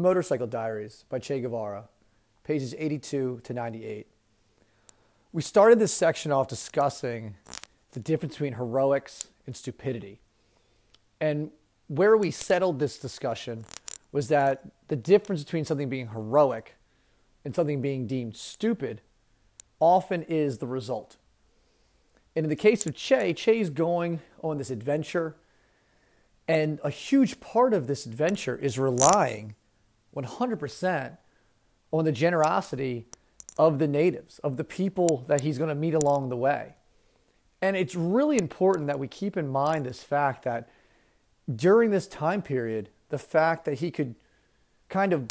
Motorcycle Diaries by Che Guevara, pages 82 to 98. We started this section off discussing the difference between heroics and stupidity. And where we settled this discussion was that the difference between something being heroic and something being deemed stupid often is the result. And in the case of Che, Che's going on this adventure, and a huge part of this adventure is relying 100% on the generosity of the natives, of the people that he's going to meet along the way. And it's really important that we keep in mind this fact that during this time period, the fact that he could kind of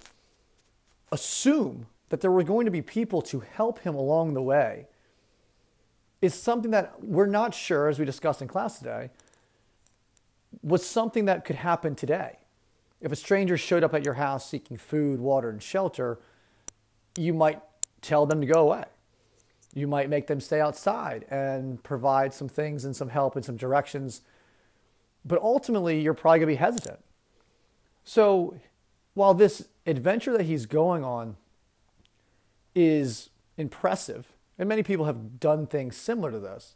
assume that there were going to be people to help him along the way is something that we're not sure, as we discussed in class today, was something that could happen today. If a stranger showed up at your house seeking food, water, and shelter, you might tell them to go away. You might make them stay outside and provide some things and some help and some directions. But ultimately, you're probably going to be hesitant. So, while this adventure that he's going on is impressive, and many people have done things similar to this,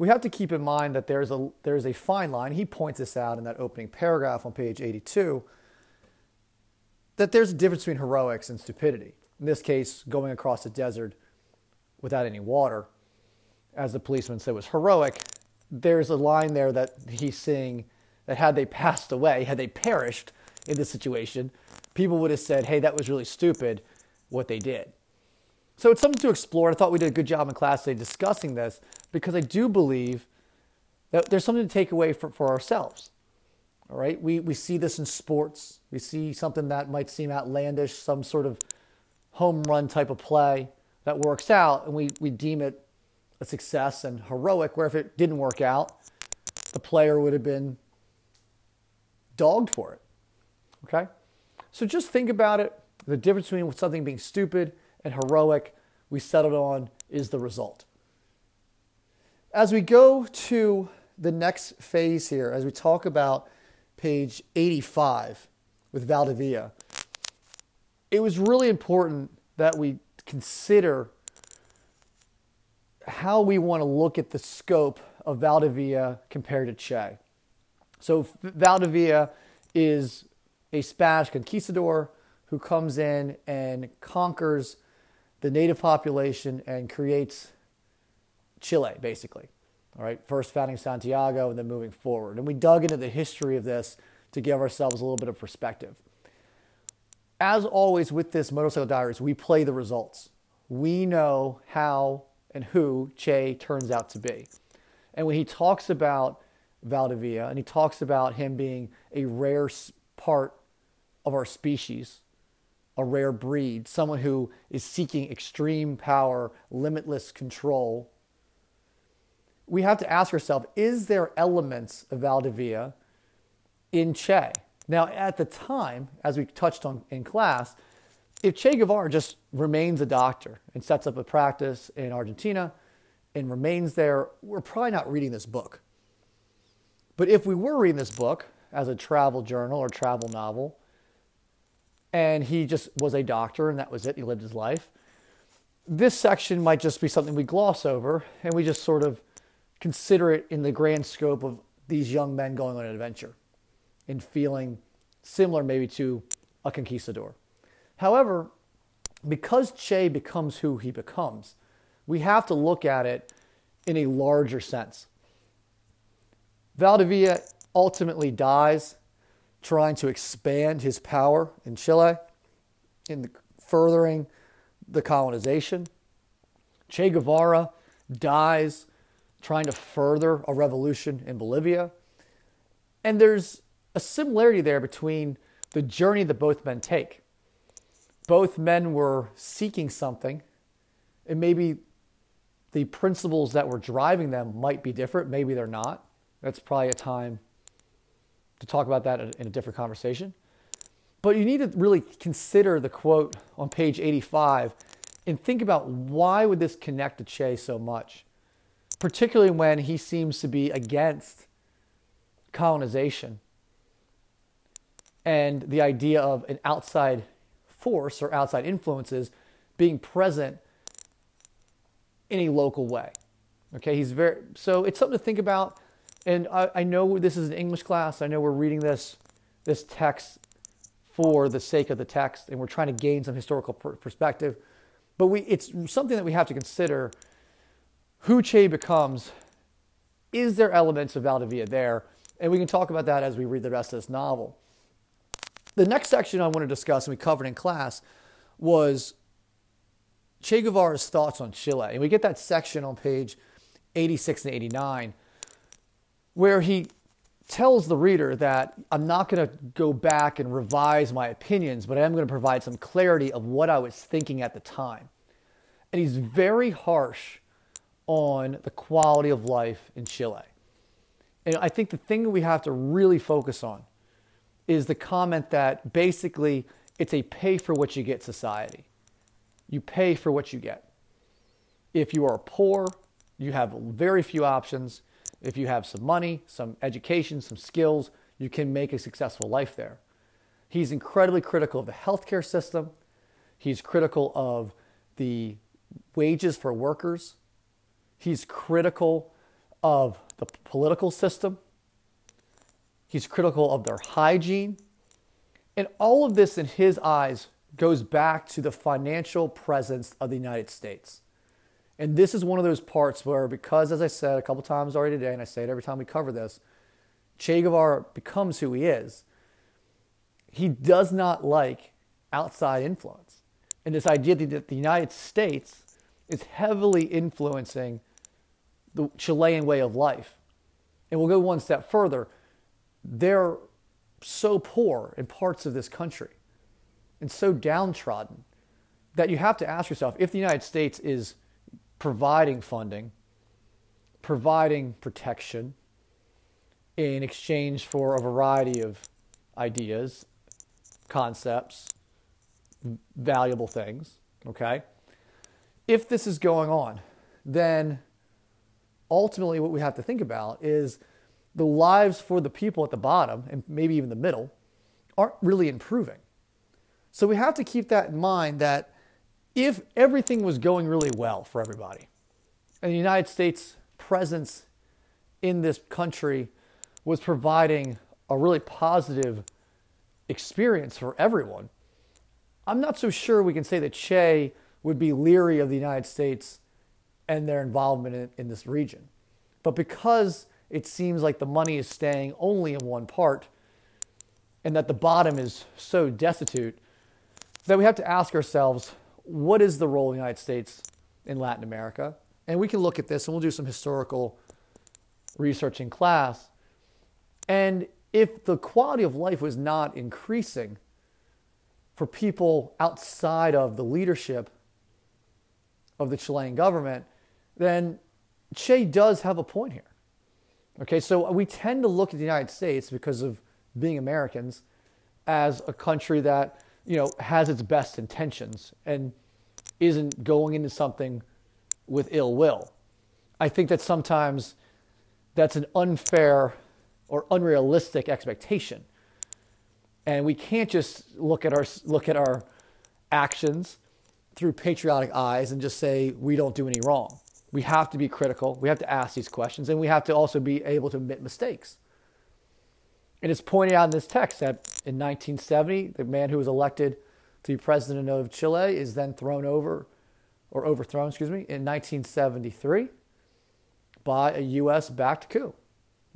we have to keep in mind that there's a, there's a fine line. He points this out in that opening paragraph on page 82 that there's a difference between heroics and stupidity. In this case, going across the desert without any water, as the policeman said, was heroic. There's a line there that he's saying that had they passed away, had they perished in this situation, people would have said, hey, that was really stupid what they did. So it's something to explore. I thought we did a good job in class today discussing this because I do believe that there's something to take away for, for ourselves. All right, we, we see this in sports. We see something that might seem outlandish, some sort of home run type of play that works out, and we, we deem it a success and heroic, where if it didn't work out, the player would have been dogged for it. Okay? So just think about it. The difference between something being stupid and heroic, we settled on, is the result. As we go to the next phase here, as we talk about page 85 with Valdivia, it was really important that we consider how we want to look at the scope of Valdivia compared to Che. So Valdivia is a Spanish conquistador who comes in and conquers the native population and creates Chile, basically. All right, first founding Santiago and then moving forward. And we dug into the history of this to give ourselves a little bit of perspective. As always with this motorcycle diaries, we play the results. We know how and who Che turns out to be. And when he talks about Valdivia and he talks about him being a rare part of our species, a rare breed, someone who is seeking extreme power, limitless control, we have to ask ourselves is there elements of Valdivia in Che? Now, at the time, as we touched on in class, if Che Guevara just remains a doctor and sets up a practice in Argentina and remains there, we're probably not reading this book. But if we were reading this book as a travel journal or travel novel, and he just was a doctor and that was it, he lived his life, this section might just be something we gloss over and we just sort of consider it in the grand scope of these young men going on an adventure and feeling similar maybe to a conquistador. However, because Che becomes who he becomes, we have to look at it in a larger sense. Valdivia ultimately dies trying to expand his power in Chile, in furthering the colonization. Che Guevara dies trying to further a revolution in Bolivia. And there's a similarity there between the journey that both men take. Both men were seeking something, and maybe the principles that were driving them might be different. Maybe they're not. That's probably a time to talk about that in a different conversation. But you need to really consider the quote on page 85 and think about why would this connect to Che so much? Particularly when he seems to be against colonization and the idea of an outside force or outside influences being present in a local way. Okay, he's very so it's something to think about. And I, I know this is an English class. I know we're reading this this text for the sake of the text, and we're trying to gain some historical per- perspective. But we, it's something that we have to consider who Che becomes. Is there elements of Valdivia there? And we can talk about that as we read the rest of this novel. The next section I want to discuss, and we covered in class, was Che Guevara's thoughts on Chile. And we get that section on page 86 and 89, where he tells the reader that I'm not going to go back and revise my opinions, but I am going to provide some clarity of what I was thinking at the time. And he's very harsh on the quality of life in Chile. And I think the thing that we have to really focus on is the comment that basically it's a pay for what you get society. You pay for what you get. If you are poor, you have very few options. If you have some money, some education, some skills, you can make a successful life there. He's incredibly critical of the healthcare system. He's critical of the wages for workers. He's critical of the political system. He's critical of their hygiene. And all of this, in his eyes, goes back to the financial presence of the United States. And this is one of those parts where, because as I said a couple times already today, and I say it every time we cover this, Che Guevara becomes who he is. He does not like outside influence. And this idea that the United States is heavily influencing the Chilean way of life. And we'll go one step further. They're so poor in parts of this country and so downtrodden that you have to ask yourself if the United States is providing funding, providing protection in exchange for a variety of ideas, concepts, valuable things. Okay? If this is going on, then ultimately what we have to think about is the lives for the people at the bottom and maybe even the middle aren't really improving. So we have to keep that in mind that if everything was going really well for everybody, and the United States presence in this country was providing a really positive experience for everyone, I'm not so sure we can say that Che would be leery of the United States and their involvement in, in this region. But because it seems like the money is staying only in one part and that the bottom is so destitute, that we have to ask ourselves what is the role of the United States in Latin America? And we can look at this and we'll do some historical research in class. And if the quality of life was not increasing for people outside of the leadership of the Chilean government, then Che does have a point here. Okay, so we tend to look at the United States because of being Americans as a country that you know, has its best intentions and isn't going into something with ill will. I think that sometimes that's an unfair or unrealistic expectation. And we can't just look at our look at our actions through patriotic eyes and just say we don't do any wrong. We have to be critical. We have to ask these questions and we have to also be able to admit mistakes. And it's pointed out in this text that in 1970, the man who was elected to be president of Chile is then thrown over, or overthrown, excuse me, in 1973 by a U.S. backed coup.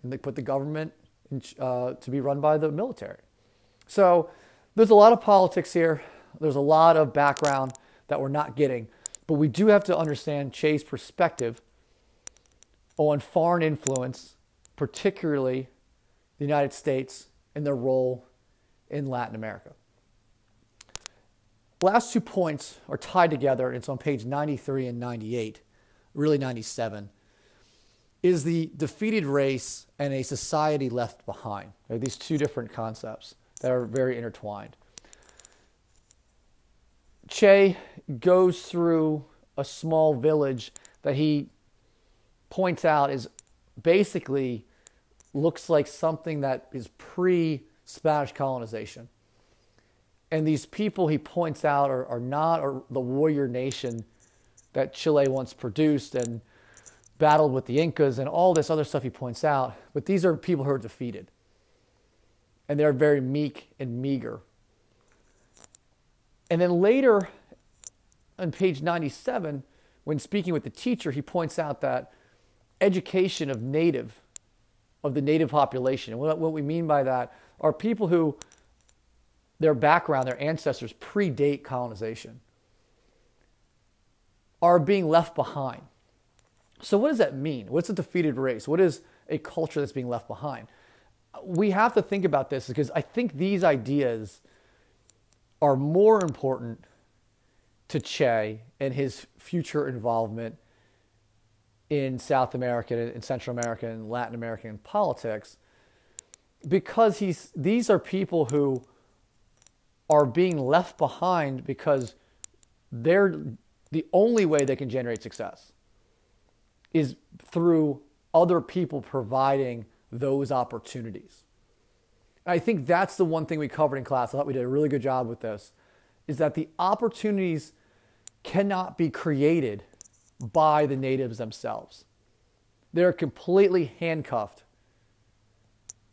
And they put the government in, uh, to be run by the military. So there's a lot of politics here. There's a lot of background that we're not getting. But we do have to understand Che's perspective on foreign influence, particularly the United States and their role in Latin America. Last two points are tied together. and It's on page 93 and 98, really 97. Is the defeated race and a society left behind? Right? These two different concepts that are very intertwined. Che goes through a small village that he points out is basically looks like something that is pre Spanish colonization. And these people he points out are, are not are the warrior nation that Chile once produced and battled with the Incas and all this other stuff he points out. But these are people who are defeated. And they're very meek and meager. And then later on page 97, when speaking with the teacher, he points out that education of native, of the native population, and what, what we mean by that are people who their background, their ancestors predate colonization, are being left behind. So, what does that mean? What's a defeated race? What is a culture that's being left behind? We have to think about this because I think these ideas are more important to Che and his future involvement in South American and Central American and Latin American politics because he's these are people who are being left behind because they're the only way they can generate success is through other people providing those opportunities. I think that's the one thing we covered in class. I thought we did a really good job with this is that the opportunities cannot be created by the natives themselves. They're completely handcuffed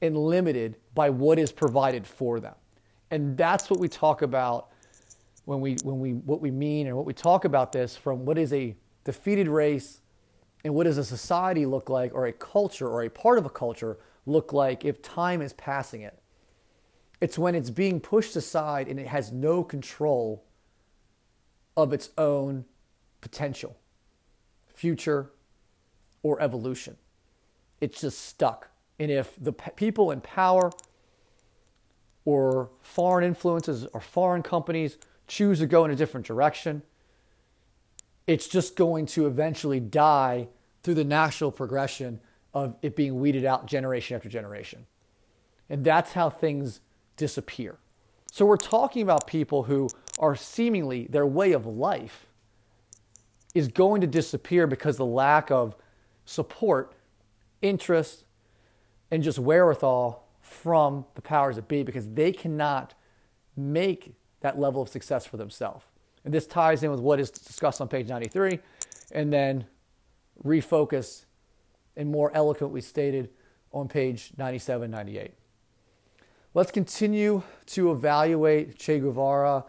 and limited by what is provided for them. And that's what we talk about when we when we what we mean and what we talk about this from what is a defeated race and what does a society look like or a culture or a part of a culture look like if time is passing it. It's when it's being pushed aside and it has no control of its own potential, future, or evolution. It's just stuck. And if the people in power or foreign influences or foreign companies choose to go in a different direction, it's just going to eventually die through the natural progression of it being weeded out generation after generation. And that's how things disappear. So we're talking about people who are seemingly their way of life is going to disappear because the lack of support, interest, and just wherewithal from the powers that be because they cannot make that level of success for themselves. And this ties in with what is discussed on page 93 and then refocus and more eloquently stated on page 97 98. Let's continue to evaluate Che Guevara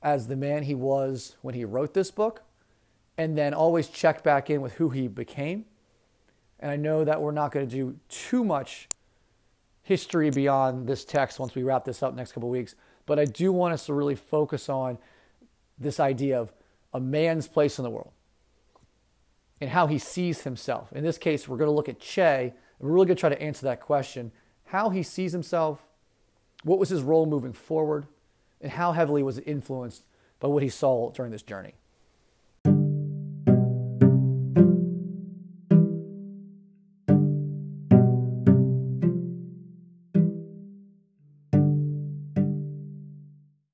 as the man he was when he wrote this book, and then always check back in with who he became. And I know that we're not going to do too much history beyond this text once we wrap this up next couple weeks, but I do want us to really focus on this idea of a man's place in the world and how he sees himself. In this case, we're going to look at Che, we're really going to try to answer that question how he sees himself, what was his role moving forward? And how heavily was it influenced by what he saw during this journey?